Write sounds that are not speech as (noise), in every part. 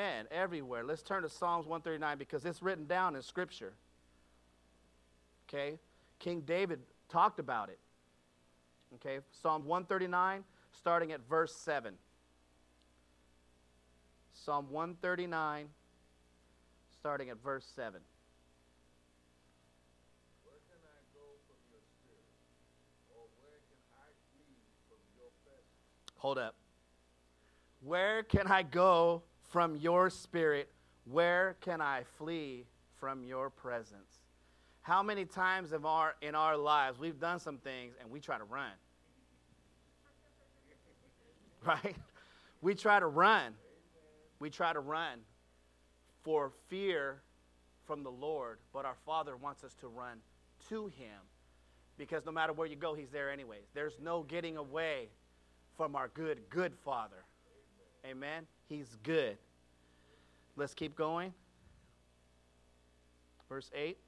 Amen. Everywhere. Let's turn to Psalms 139 because it's written down in Scripture. Okay? King David talked about it. Okay? Psalm 139, starting at verse 7. Psalm 139, starting at verse 7. Hold up. Where can I go from your spirit? Where can I flee from your presence? How many times of our, in our lives we've done some things and we try to run? (laughs) Right? We try to run. We try to run for fear from the Lord, but our Father wants us to run to Him because no matter where you go, He's there anyways. There's no getting away from our good, good Father. Amen. He's good. Let's keep going. Verse 8.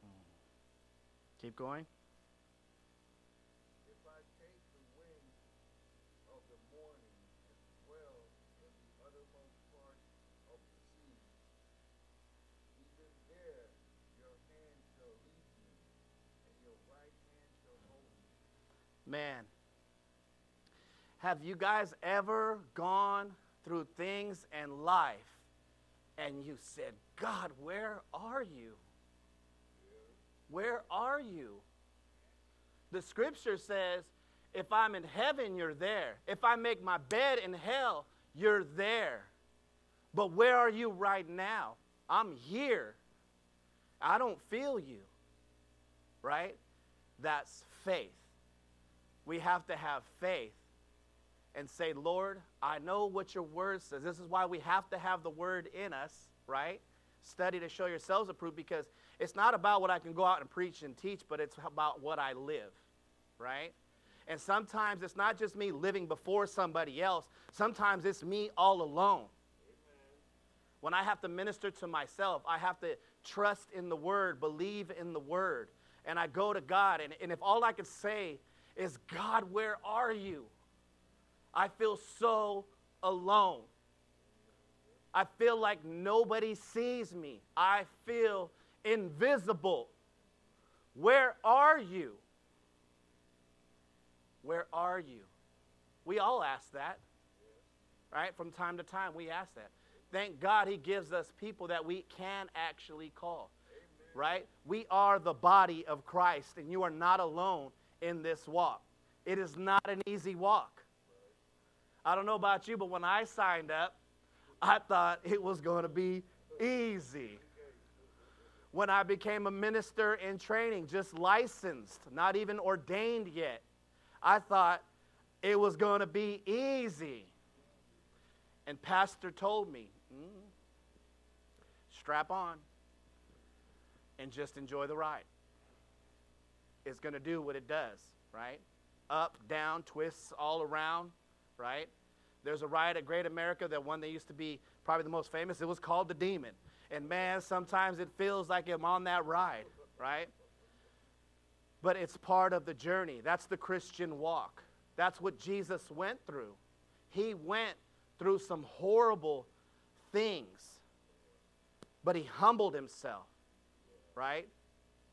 Hmm. Keep going. Man, have you guys ever gone through things in life and you said, God, where are you? Where are you? The scripture says, if I'm in heaven, you're there. If I make my bed in hell, you're there. But where are you right now? I'm here. I don't feel you. Right? That's faith we have to have faith and say, Lord, I know what your word says. This is why we have to have the word in us, right? Study to show yourselves approved because it's not about what I can go out and preach and teach, but it's about what I live, right? And sometimes it's not just me living before somebody else, sometimes it's me all alone. When I have to minister to myself, I have to trust in the word, believe in the word. And I go to God, and, and if all I could say is God, where are you? I feel so alone. I feel like nobody sees me. I feel invisible. Where are you? Where are you? We all ask that, right? From time to time, we ask that. Thank God He gives us people that we can actually call, right? We are the body of Christ, and you are not alone in this walk. It is not an easy walk. I don't know about you, but when I signed up, I thought it was going to be easy. When I became a minister in training, just licensed, not even ordained yet, I thought it was going to be easy. And Pastor told me, mm, strap on and just enjoy the ride is going to do what it does, right? Up, down, twists all around, right? There's a ride at Great America, that one that used to be probably the most famous. It was called the Demon. And man, sometimes it feels like I'm on that ride, right? But it's part of the journey. That's the Christian walk. That's what Jesus went through. He went through some horrible things, but he humbled himself, right?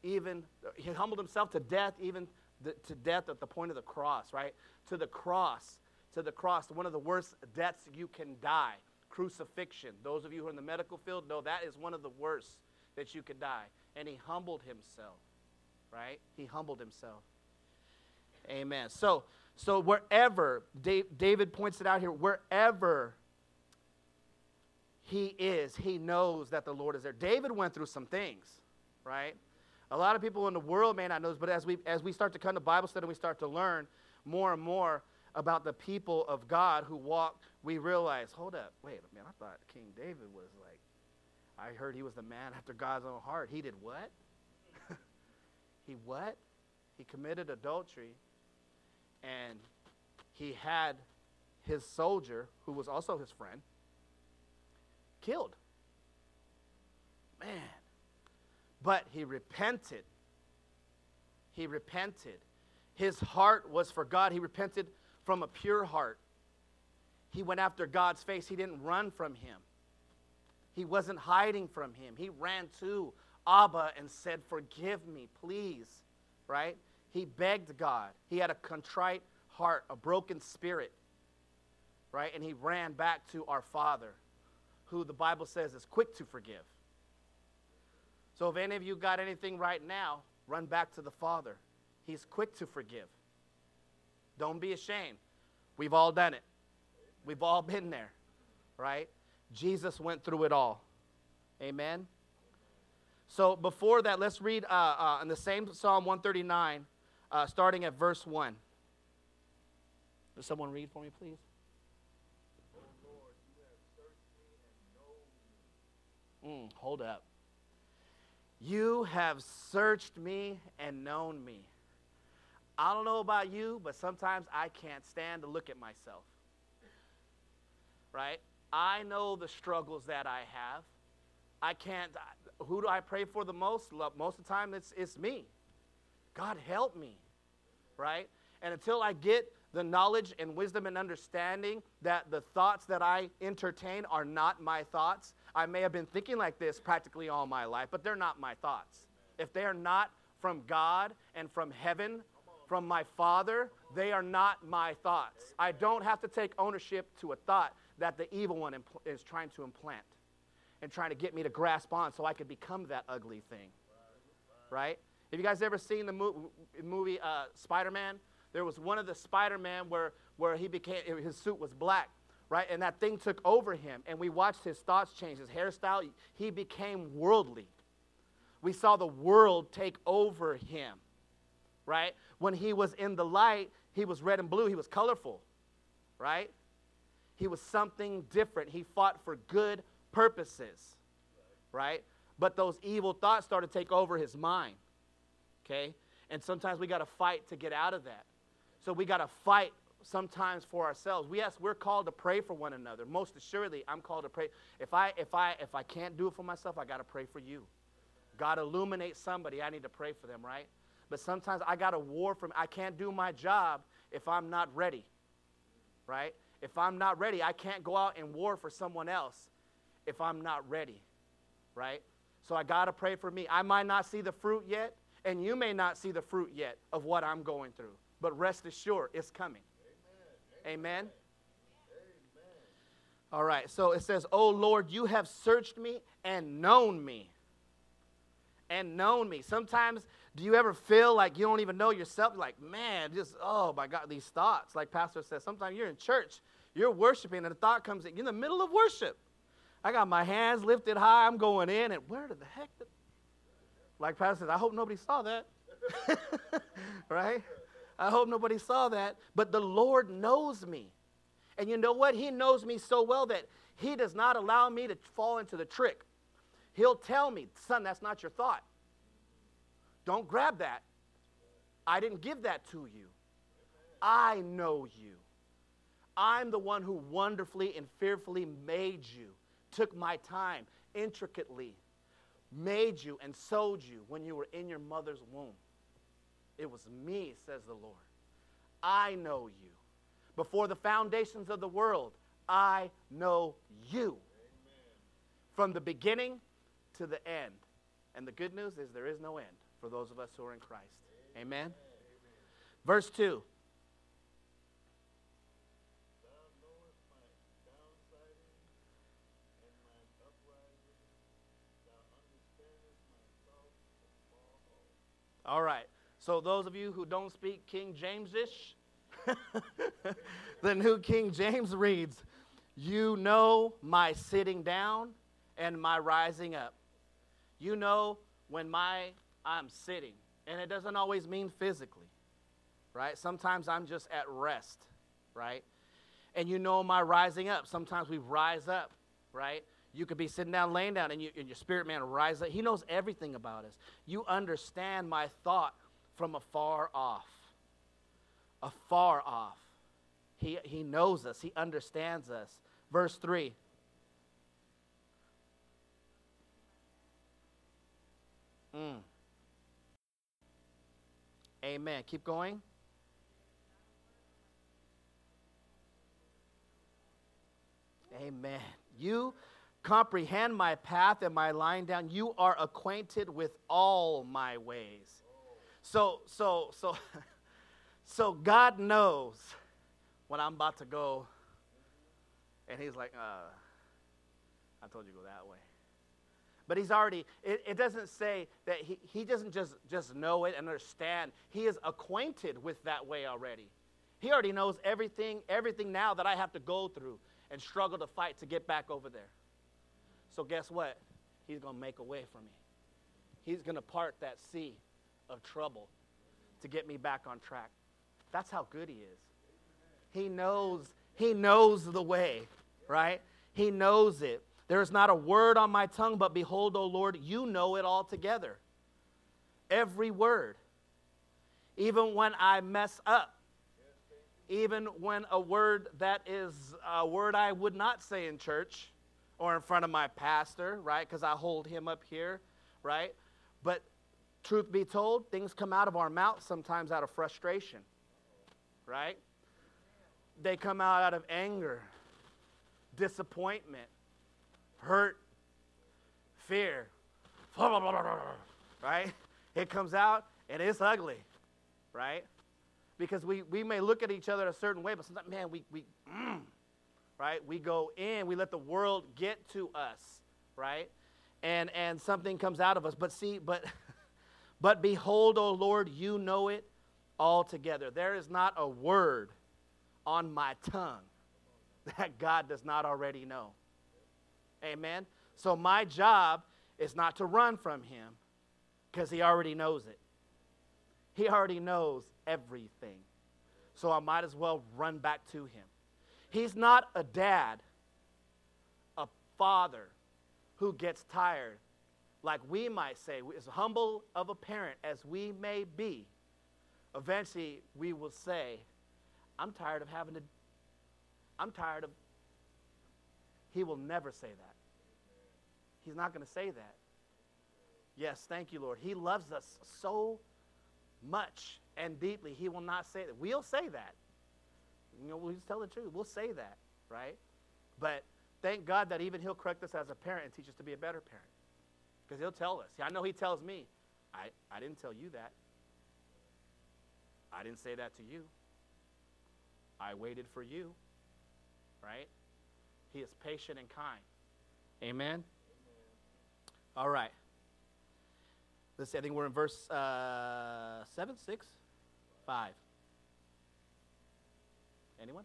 Even he humbled himself to death, even the, to death at the point of the cross, right? To the cross, to the cross, one of the worst deaths you can die, crucifixion. Those of you who are in the medical field know that is one of the worst that you could die. And he humbled himself, right? He humbled himself. Amen. So, so wherever David points it out here, wherever he is, he knows that the Lord is there. David went through some things, right? A lot of people in the world may not know this, but as we, as we start to come to Bible study and we start to learn more and more about the people of God who walk, we realize, hold up, wait a minute, I thought King David was like, I heard he was the man (laughs) after God's own heart. He did what? (laughs) he what? He committed adultery and he had his soldier, who was also his friend, killed. Man, but he repented He repented. His heart was for God. He repented from a pure heart. He went after God's face. He didn't run from him. He wasn't hiding from him. He ran to Abba and said, Forgive me, please. Right? He begged God. He had a contrite heart, a broken spirit. Right? And he ran back to our Father, who the Bible says is quick to forgive. So if any of you got anything right now, run back to the Father. He's quick to forgive. Don't be ashamed. We've all done it. We've all been there, right? Jesus went through it all. Amen. So before that, let's read uh, uh, in the same Psalm 139, uh, starting at verse 1. Does someone read for me, please? Mm, hold up. You have searched me and known me. I don't know about you, but sometimes I can't stand to look at myself. Right? I know the struggles that I have. I can't, who do I pray for the most? Most of the time, it's, it's me. God, help me. Right? And until I get the knowledge and wisdom and understanding that the thoughts that I entertain are not my thoughts, I may have been thinking like this practically all my life, but they're not my thoughts. If they are not from God and from heaven, from my Father, they are not my thoughts. I don't have to take ownership to a thought that the evil one impl- is trying to implant and trying to get me to grasp on so I could become that ugly thing. Right? Have you guys ever seen the mo- movie uh, Spider Man? There was one of the Spider Man where, where he became, his suit was black right? And that thing took over him, and we watched his thoughts change, his hairstyle. He became worldly. We saw the world take over him, right? When he was in the light, he was red and blue, he was colorful, right? He was something different. He fought for good purposes, right? But those evil thoughts started to take over his mind, okay? And sometimes we got to fight to get out of that. So we got to fight sometimes for ourselves. We ask, we're called to pray for one another. Most assuredly, I'm called to pray. If I if I if I can't do it for myself, I got to pray for you. God illuminate somebody. I need to pray for them, right? But sometimes I got to war from I can't do my job if I'm not ready. Right? If I'm not ready, I can't go out and war for someone else if I'm not ready. Right? So I got to pray for me. I might not see the fruit yet, and you may not see the fruit yet of what I'm going through. But rest assured, it's coming. Amen. All right, so it says, Oh Lord, you have searched me and known me. And known me. Sometimes, do you ever feel like you don't even know yourself? Like, man, just, oh my God, these thoughts. Like Pastor says, sometimes you're in church, you're worshiping, and a thought comes in. You're in the middle of worship. I got my hands lifted high, I'm going in, and where the heck did. Like Pastor says, I hope nobody saw that. (laughs) right? I hope nobody saw that. But the Lord knows me. And you know what? He knows me so well that He does not allow me to fall into the trick. He'll tell me, son, that's not your thought. Don't grab that. I didn't give that to you. I know you. I'm the one who wonderfully and fearfully made you, took my time intricately, made you and sewed you when you were in your mother's womb. It was me, says the Lord. I know you. Before the foundations of the world, I know you. Amen. From the beginning to the end. And the good news is there is no end for those of us who are in Christ. Amen. Amen. Verse 2. All right. So, those of you who don't speak King Jamesish, (laughs) the New King James reads, You know my sitting down and my rising up. You know when my I'm sitting. And it doesn't always mean physically, right? Sometimes I'm just at rest, right? And you know my rising up. Sometimes we rise up, right? You could be sitting down, laying down, and, you, and your spirit man rise up. He knows everything about us. You understand my thought from afar off. Afar off. He, he knows us, He understands us. Verse 3. Mm. Amen. Keep going. Amen. You comprehend my path and my lying down. You are acquainted with all my ways. So, so, so, (laughs) so God knows when I'm about to go, and He's like, uh, I told you to go that way. But he's already, it, it doesn't say that he, he doesn't just, just know it and understand. He is acquainted with that way already. He already knows everything, everything now that I have to go through and struggle to fight to get back over there. So guess what? He's going to make a way for me. He's going to part that sea of trouble to get me back on track. That's how good he is. He knows, he knows the way, right? He knows it. There is not a word on my tongue, but behold, O Lord, you know it all together. Every word. Even when I mess up, even when a word that is a word I would not say in church or in front of my pastor, right? Because I hold him up here, right? But truth be told, things come out of our mouth sometimes out of frustration, right? They come out out of anger, disappointment, hurt, fear, right? It comes out and it's ugly, right? Because we, we may look at each other a certain way, but sometimes, man, we, we mm, right? We go in, we let the world get to us, right? And, and something comes out of us. But see, but, (laughs) but behold, O Lord, you know it altogether. There is not a word on my tongue that God does not already know. Amen. So my job is not to run from him because he already knows it. He already knows everything. So I might as well run back to him. He's not a dad, a father who gets tired, like we might say, as humble of a parent as we may be. Eventually, we will say, I'm tired of having to, I'm tired of he will never say that. He's not going to say that. Yes, thank you, Lord. He loves us so much and deeply. He will not say that. We'll say that. You know, we'll tell the truth. We'll say that, right? But thank God that even He'll correct us as a parent and teach us to be a better parent. Because He'll tell us. Yeah, I know He tells me, I, I didn't tell you that. I didn't say that to you. I waited for you, right? He is patient and kind. Amen? Amen. All right. Let's see, I think we're in verse uh, 7, 6, 5. Anyone?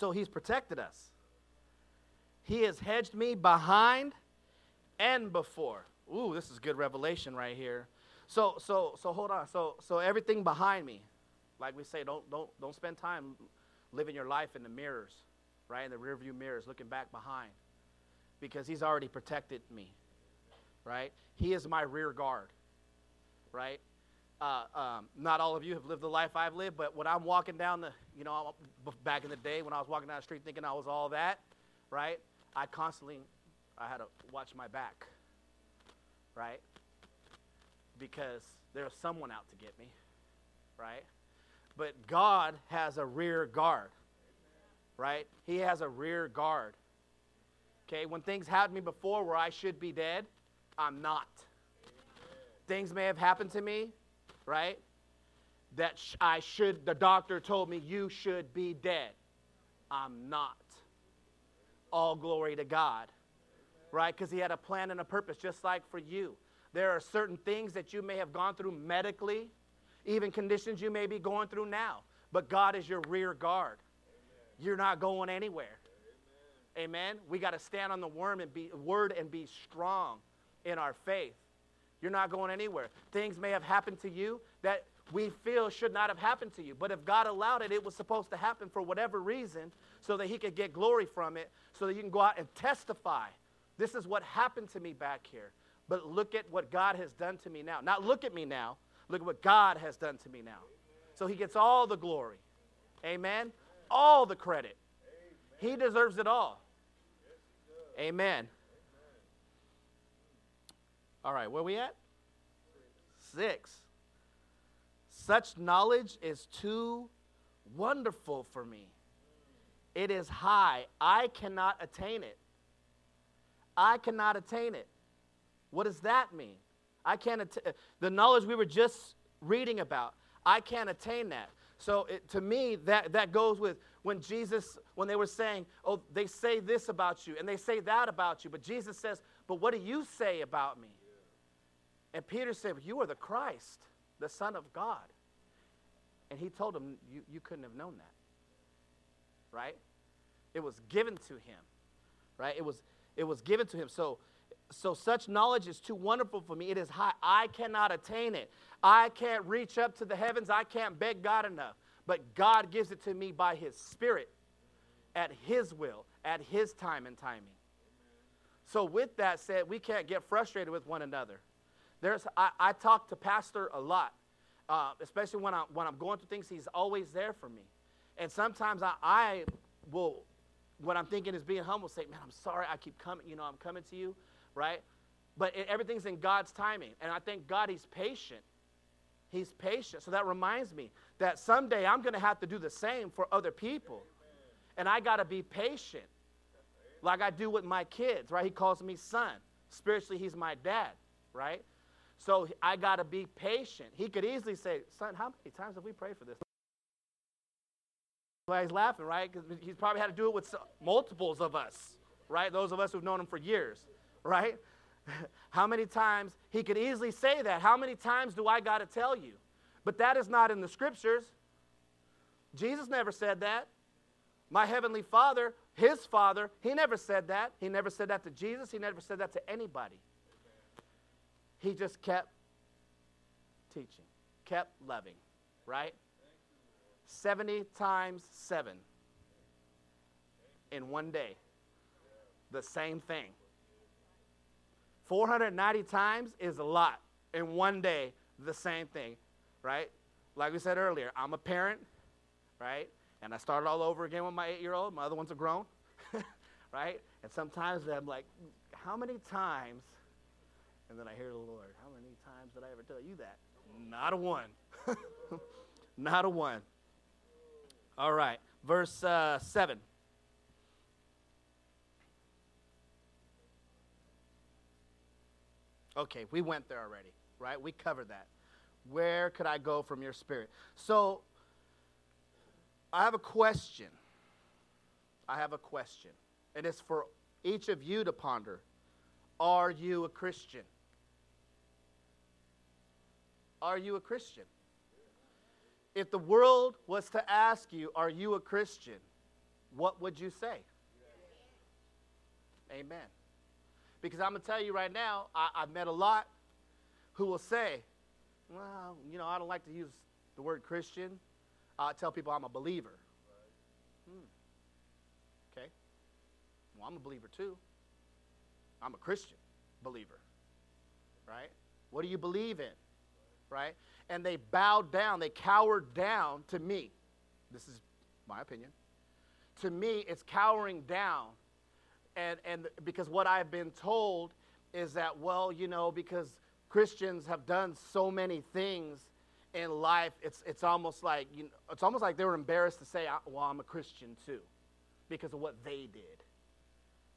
So he's protected us. He has hedged me behind and before. Ooh, this is good revelation right here. So so so hold on. So so everything behind me, like we say, don't don't don't spend time living your life in the mirrors, right? In the rearview mirrors, looking back behind. Because he's already protected me. Right? He is my rear guard. Right? Uh, um, not all of you have lived the life I've lived, but when I'm walking down the, you know, back in the day when I was walking down the street thinking I was all that, right? I constantly, I had to watch my back, right? because there's someone out to get me, right? But God has a rear guard, right? He has a rear guard. Okay, when things happened to me before where I should be dead, I'm not. Things may have happened to me, right? That I should, the doctor told me you should be dead. I'm not. All glory to God, right? Because He had a plan and a purpose, just like for you. There are certain things that you may have gone through medically, even conditions you may be going through now. But God is your rear guard. You're not going anywhere. Amen. We got to stand on the word and be word and be strong in our faith. You're not going anywhere. Things may have happened to you that we feel should not have happened to you. But if God allowed it, it was supposed to happen for whatever reason so that He could get glory from it, so that you can go out and testify. This is what happened to me back here but look at what God has done to me now. Not look at me now, look at what God has done to me now. So he gets all the glory. Amen? All the credit. He deserves it all. Amen. All right, where we at? Six. Such knowledge is too wonderful for me. It is high. I cannot attain it. I cannot attain it. What does that mean? I can't att- the knowledge we were just reading about. I can't attain that. So it, to me, that, that goes with when Jesus, when they were saying, oh, they say this about you and they say that about you. But Jesus says, but what do you say about me? And Peter said, you are the Christ, the Son of God. And he told him, you, you couldn't have known that. Right? It was given to him. Right? It was, it was given to him. So, so such knowledge is too wonderful for me. It is high. I cannot attain it. I can't reach up to the heavens. I can't beg God enough. But God gives it to me by His Spirit at His will, at His time and timing. So, with that said, we can't get frustrated with one another. There's, I, I talk to Pastor a lot, uh, especially when, I, when I'm going through things. He's always there for me. And sometimes I, I will, what I'm thinking is being humble, say, Man, I'm sorry I keep coming, you know, I'm coming to you, right? But it, everything's in God's timing. And I thank God He's patient. He's patient. So that reminds me that someday I'm going to have to do the same for other people. And I got to be patient, like I do with my kids, right? He calls me son. Spiritually, he's my dad, right? So I got to be patient. He could easily say, son, how many times have we prayed for this? Well, he's laughing, right? Because he's probably had to do it with multiples of us, right? Those of us who've known him for years, right? (laughs) How many times, he could easily say that. How many times do I got to tell you? But that is not in the scriptures. Jesus never said that. My heavenly Father, his Father, he never said that. He never said that to Jesus. He never said that to anybody. He just kept teaching, kept loving, right? 70 times 7 in one day. The same thing. 490 times is a lot. In one day, the same thing, right? Like we said earlier, I'm a parent, right? And I started all over again with my eight year old. My other ones are grown, (laughs) right? And sometimes I'm like, how many times? And then I hear the Lord, how many times did I ever tell you that? Not a one. (laughs) Not a one. All right, verse uh, 7. Okay, we went there already, right? We covered that. Where could I go from your spirit? So, I have a question. I have a question. And it's for each of you to ponder. Are you a Christian? Are you a Christian? If the world was to ask you, Are you a Christian? What would you say? Amen. Because I'm going to tell you right now, I, have met a lot who will say, well, you know, I don't like to use the word Christian. I tell people I'm a believer. Right. Hmm. Okay. Well, I'm a believer too. I'm a Christian believer. Right? What do you believe in? Right? And they bowed down, they cowered down to me. This is my opinion. To me, it's cowering down and, and because what I've been told is that, well, you know, because Christians have done so many things in life, it's, it's almost like, you know, it's almost like they were embarrassed to say, well, I'm a Christian too, because of what they did,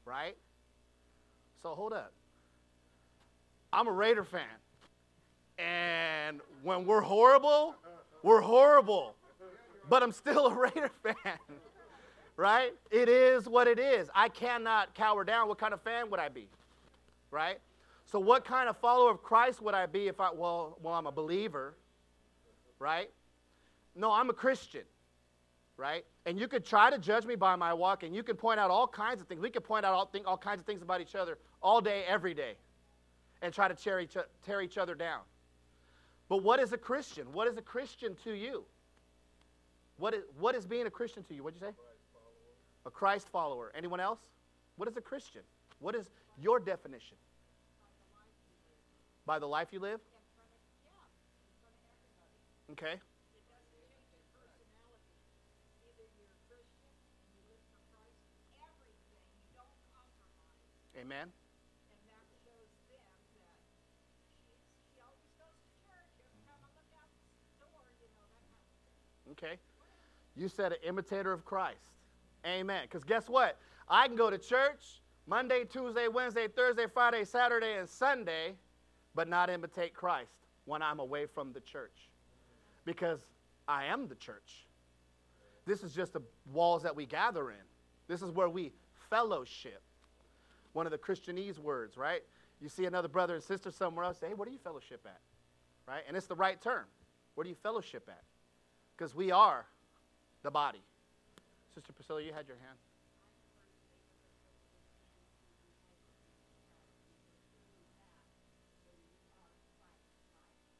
right? So hold up. I'm a Raider fan. And when we're horrible, we're horrible. But I'm still a (laughs) Raider fan right? It is what it is. I cannot cower down. What kind of fan would I be? Right? So what kind of follower of Christ would I be if I well, well I'm a believer, right? No, I'm a Christian. Right? And you could try to judge me by my walk, and you can point out all kinds of things. We could point out all, all kinds of things about each other all day, every day, and try to tear each, tear each other down. But what is a Christian? What is a Christian to you? What is, what is being a Christian to you? What'd you say? A Christ follower. Anyone else? What is a Christian? What is your definition? By the life you live? Okay. Amen. Okay. You said an imitator of Christ. Amen. Because guess what? I can go to church Monday, Tuesday, Wednesday, Thursday, Friday, Saturday, and Sunday, but not imitate Christ when I'm away from the church. Because I am the church. This is just the walls that we gather in. This is where we fellowship. One of the Christianese words, right? You see another brother and sister somewhere else, say, hey, what do you fellowship at? Right? And it's the right term. Where do you fellowship at? Because we are the body. Sister Priscilla, you had your hand.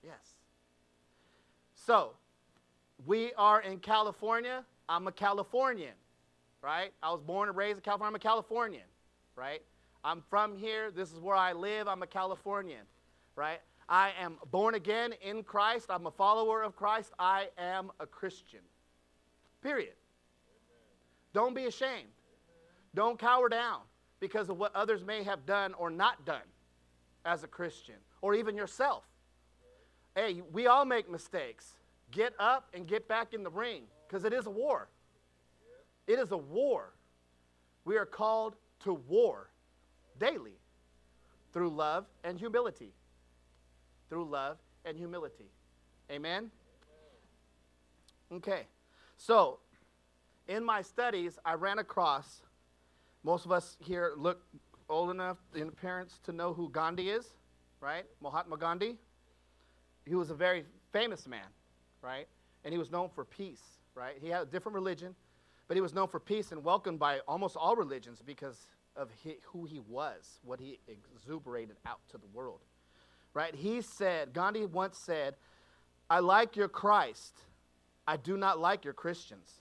Yes. So, we are in California. I'm a Californian, right? I was born and raised in California. I'm a Californian, right? I'm from here. This is where I live. I'm a Californian, right? I am born again in Christ. I'm a follower of Christ. I am a Christian. Period. Don't be ashamed. Don't cower down because of what others may have done or not done as a Christian, or even yourself. Hey, we all make mistakes. Get up and get back in the ring because it is a war. It is a war. We are called to war daily through love and humility. Through love and humility. Amen? Okay. So, in my studies, I ran across, most of us here look old enough in appearance to know who Gandhi is, right? Mahatma Gandhi. He was a very famous man, right? And he was known for peace, right? He had a different religion, but he was known for peace and welcomed by almost all religions because of he, who he was, what he exuberated out to the world, right? He said, Gandhi once said, I like your Christ. I do not like your Christians.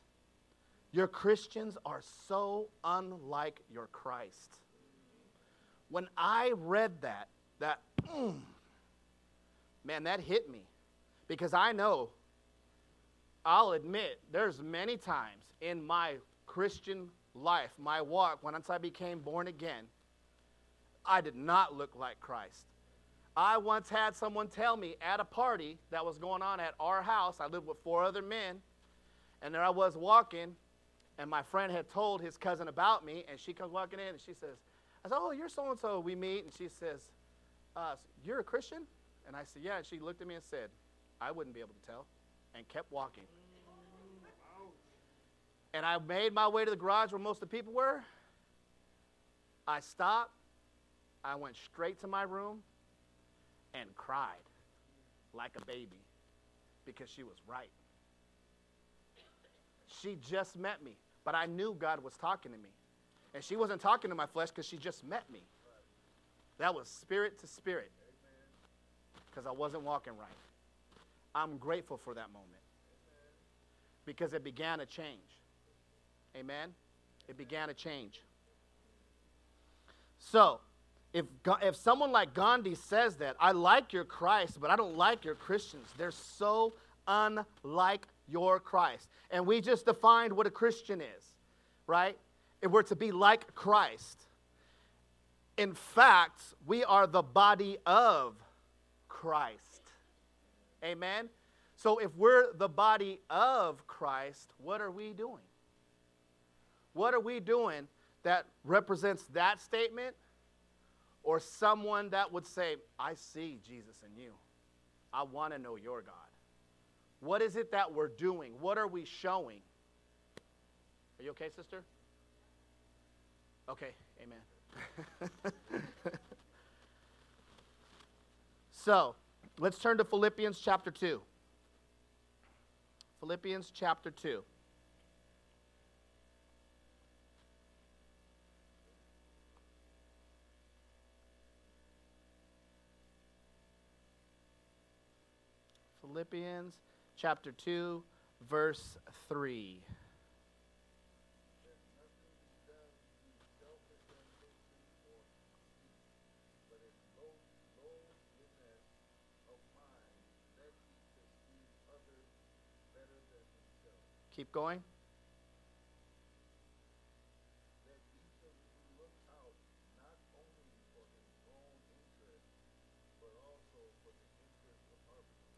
Your Christians are so unlike your Christ. When I read that, that, mm, man, that hit me because I know, I'll admit, there's many times in my Christian life, my walk, once I became born again, I did not look like Christ. I once had someone tell me at a party that was going on at our house, I lived with four other men, and there I was walking, and my friend had told his cousin about me, and she comes walking in and she says, I said, Oh, you're so and so. We meet, and she says, uh, You're a Christian? And I said, Yeah. And she looked at me and said, I wouldn't be able to tell, and kept walking. And I made my way to the garage where most of the people were. I stopped. I went straight to my room and cried like a baby because she was right. She just met me, but I knew God was talking to me. And she wasn't talking to my flesh because she just met me. That was spirit to spirit because I wasn't walking right. I'm grateful for that moment because it began a change. Amen? It began a change. So, if, if someone like Gandhi says that, I like your Christ, but I don't like your Christians, they're so unlike your Christ. And we just defined what a Christian is, right? If we're to be like Christ. In fact, we are the body of Christ. Amen? So if we're the body of Christ, what are we doing? What are we doing that represents that statement or someone that would say, I see Jesus in you? I want to know your God. What is it that we're doing? What are we showing? Are you okay, sister? Okay, amen. (laughs) so, let's turn to Philippians chapter 2. Philippians chapter 2. Philippians chapter 2, verse 3. Keep going.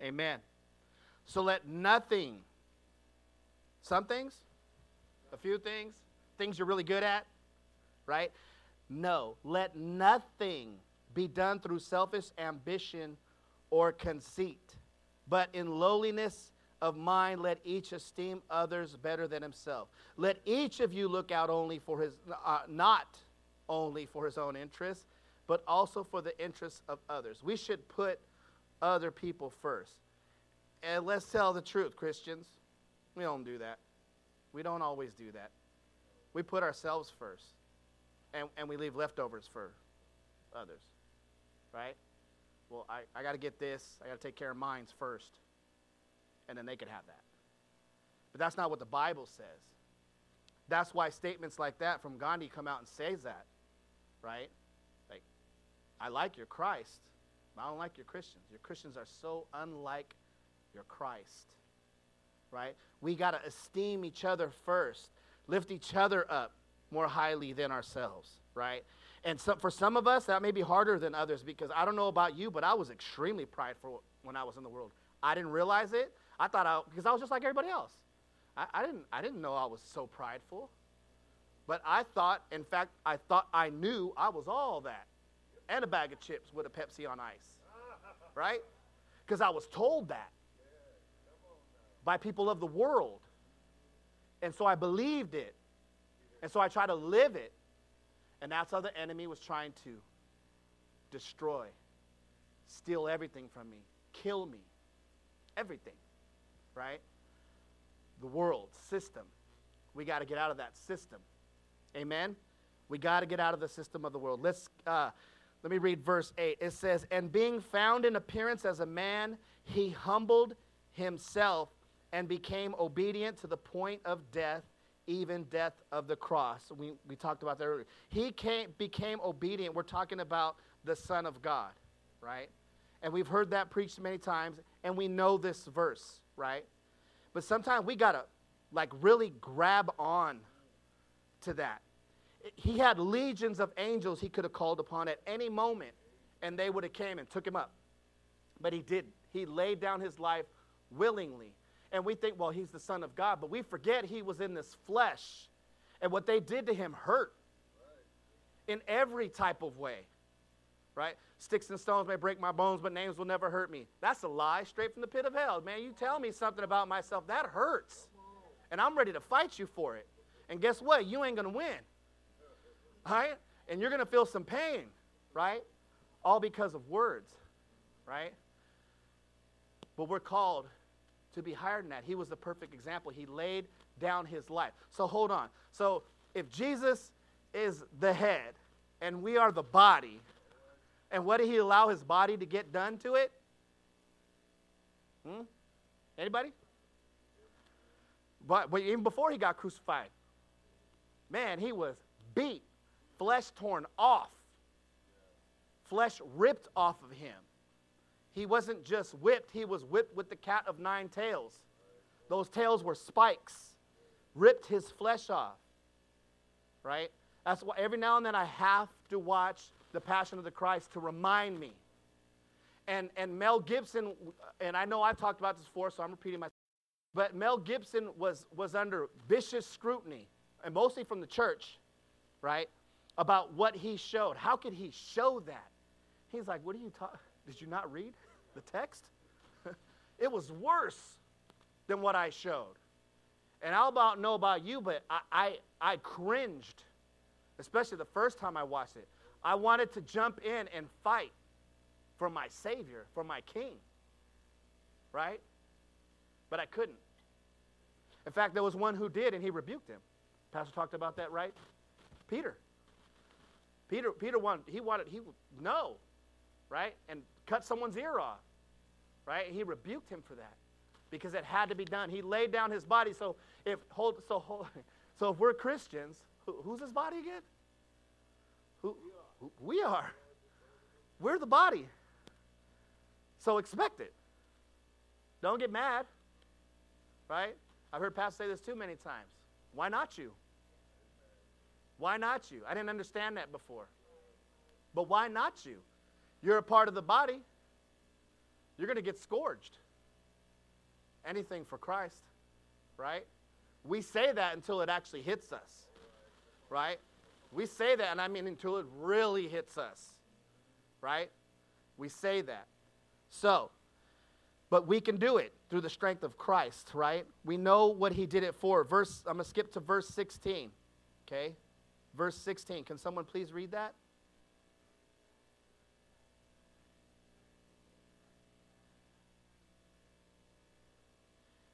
Amen. So let nothing Some things, a few things, things you're really good at, right? No, let nothing be done through selfish ambition or conceit, but in lowliness of mind, let each esteem others better than himself. Let each of you look out only for his, uh, not only for his own interests, but also for the interests of others. We should put other people first. And let's tell the truth, Christians. We don't do that. We don't always do that. We put ourselves first, and, and we leave leftovers for others, right? Well, I, I got to get this, I got to take care of mine first, and then they could have that. But that's not what the Bible says. That's why statements like that from Gandhi come out and says that, right? Like, I like your Christ, I don't like your Christians. Your Christians are so unlike your Christ, right? We got to esteem each other first, lift each other up more highly than ourselves, right? And so, for some of us, that may be harder than others because I don't know about you, but I was extremely prideful when I was in the world. I didn't realize it. I thought I, because I was just like everybody else. I, I, didn't, I didn't know I was so prideful. But I thought, in fact, I thought I knew I was all that. And a bag of chips with a Pepsi on ice. Right? Because I was told that by people of the world. And so I believed it. And so I tried to live it. And that's how the enemy was trying to destroy, steal everything from me, kill me, everything, right? The world, system. We got to get out of that system. Amen? We got to get out of the system of the world. Let's, uh, let me read verse 8. It says, And being found in appearance as a man, he humbled himself and became obedient to the point of death, even death of the cross. We, we talked about that earlier. He came, became obedient. We're talking about the Son of God, right? And we've heard that preached many times, and we know this verse, right? But sometimes we got to like really grab on to that. He had legions of angels he could have called upon at any moment, and they would have came and took him up. But he didn't. He laid down his life willingly and we think, well, he's the Son of God, but we forget he was in this flesh. And what they did to him hurt in every type of way, right? Sticks and stones may break my bones, but names will never hurt me. That's a lie straight from the pit of hell. Man, you tell me something about myself, that hurts. And I'm ready to fight you for it. And guess what? You ain't going to win. Right? And you're going to feel some pain, right? All because of words, right? But we're called to be higher than that. He was the perfect example. He laid down his life. So hold on. So if Jesus is the head and we are the body, and what did he allow his body to get done to it? Hmm? Anybody? But, but even before he got crucified, man, he was beat, flesh torn off, flesh ripped off of him. He wasn't just whipped, he was whipped with the cat of nine tails. Those tails were spikes, ripped his flesh off. Right? That's why every now and then I have to watch The Passion of the Christ to remind me. And, and Mel Gibson, and I know I've talked about this before, so I'm repeating myself, but Mel Gibson was, was under vicious scrutiny, and mostly from the church, right, about what he showed. How could he show that? He's like, What are you talking? Did you not read? the text, (laughs) it was worse than what I showed. And I'll about know about you, but I, I, I cringed, especially the first time I watched it. I wanted to jump in and fight for my Savior, for my King, right? But I couldn't. In fact, there was one who did, and he rebuked him. Pastor talked about that, right? Peter. Peter, Peter wanted, he wanted, he, no, right? And cut someone's ear off, right? He rebuked him for that because it had to be done. He laid down his body. So if hold, so hold, (laughs) so if we're Christians, who, who's his body again? Who, who we are. We're the body. So expect it. Don't get mad, right? I've heard pastors say this too many times. Why not you? Why not you? I didn't understand that before. But why not you? You're a part of the body. You're going to get scourged. Anything for Christ, right? We say that until it actually hits us, right? We say that, and I mean until it really hits us, right? We say that. So, but we can do it through the strength of Christ, right? We know what he did it for. Verse, I'm going to skip to verse 16, okay? Verse 16. Can someone please read that?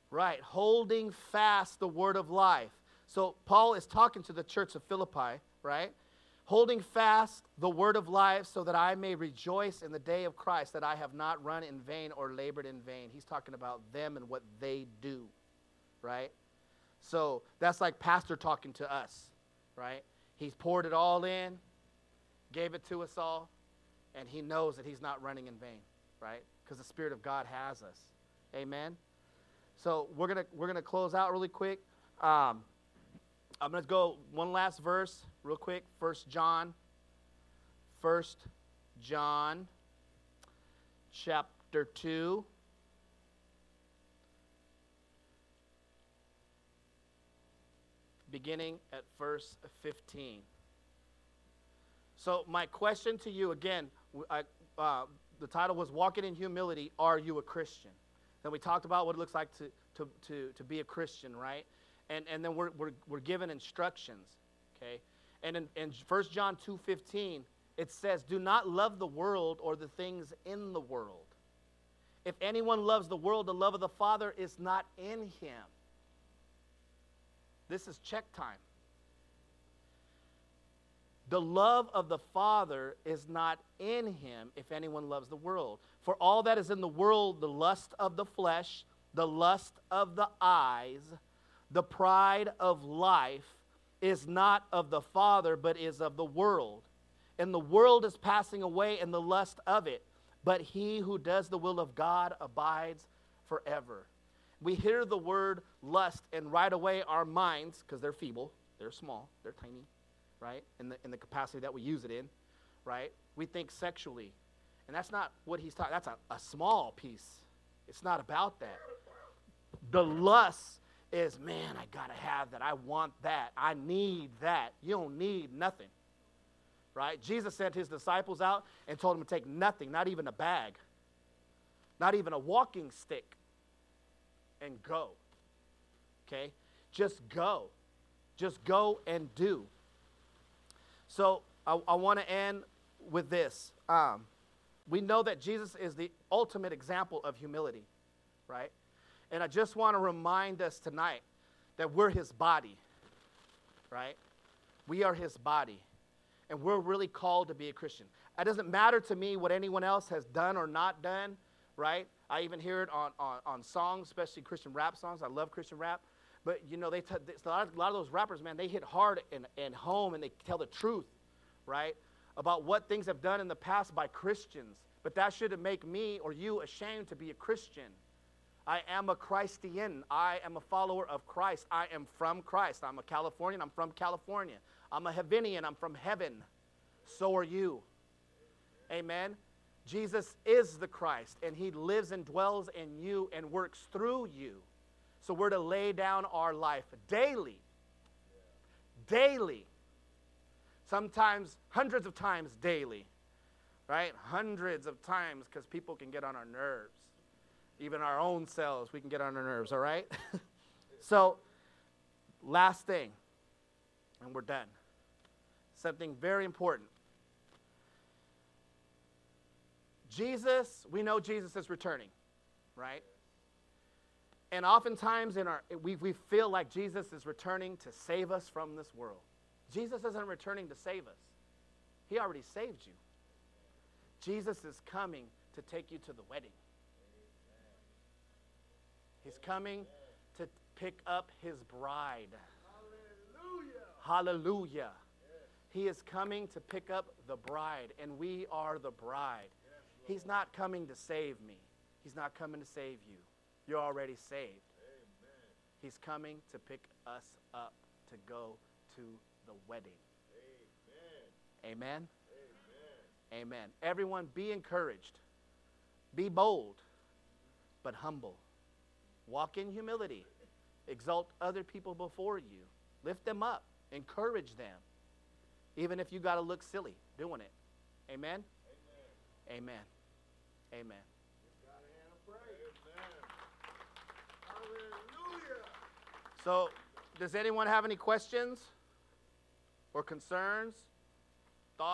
Right, holding fast the word of life. So Paul is talking to the church of Philippi, right? Holding fast the word of life so that I may rejoice in the day of Christ, that I have not run in vain or labored in vain. He's talking about them and what they do, right? So that's like Pastor talking to us, right? He's poured it all in, gave it to us all, and he knows that he's not running in vain, right? Because the Spirit of God has us. Amen. So we're gonna we're gonna close out really quick. Um, I'm gonna go one last verse real quick. First John. First John, chapter two. Beginning at verse 15. So, my question to you again, I, uh, the title was Walking in Humility Are You a Christian? Then we talked about what it looks like to, to, to, to be a Christian, right? And, and then we're, we're, we're given instructions, okay? And in, in 1 John 2.15, it says, Do not love the world or the things in the world. If anyone loves the world, the love of the Father is not in him. This is check time. The love of the Father is not in him if anyone loves the world. For all that is in the world, the lust of the flesh, the lust of the eyes, the pride of life, is not of the Father, but is of the world. And the world is passing away and the lust of it, but he who does the will of God abides forever. We hear the word lust, and right away our minds, because they're feeble, they're small, they're tiny, right? In the, in the capacity that we use it in, right? We think sexually. And that's not what he's talking That's a, a small piece. It's not about that. The lust is, man, I got to have that. I want that. I need that. You don't need nothing. Right? Jesus sent his disciples out and told them to take nothing, not even a bag, not even a walking stick, and go. Okay? Just go. Just go and do. So I, I want to end with this. Um, we know that Jesus is the ultimate example of humility, right? And I just want to remind us tonight that we're his body, right? We are his body. And we're really called to be a Christian. It doesn't matter to me what anyone else has done or not done, right? I even hear it on, on, on songs, especially Christian rap songs. I love Christian rap. But, you know, they t- a, lot of, a lot of those rappers, man, they hit hard and, and home and they tell the truth, right? About what things have done in the past by Christians. But that shouldn't make me or you ashamed to be a Christian. I am a Christian. I am a follower of Christ. I am from Christ. I'm a Californian. I'm from California. I'm a Heavenian. I'm from heaven. So are you. Amen. Jesus is the Christ, and He lives and dwells in you and works through you. So we're to lay down our life daily. Daily. Sometimes hundreds of times daily. Right? Hundreds of times because people can get on our nerves even our own selves, we can get on our nerves, all right? (laughs) so, last thing, and we're done. Something very important. Jesus, we know Jesus is returning, right? And oftentimes in our we, we feel like Jesus is returning to save us from this world. Jesus isn't returning to save us. He already saved you. Jesus is coming to take you to the wedding. He's coming to pick up his bride. Hallelujah. Hallelujah. He is coming to pick up the bride, and we are the bride. He's not coming to save me. He's not coming to save you. You're already saved. Amen. He's coming to pick us up to go to the wedding. Amen. Amen. Amen. Amen. Everyone, be encouraged. Be bold, but humble. Walk in humility. Exalt other people before you. Lift them up. Encourage them. Even if you got to look silly doing it. Amen. Amen. Amen. So, does anyone have any questions or concerns?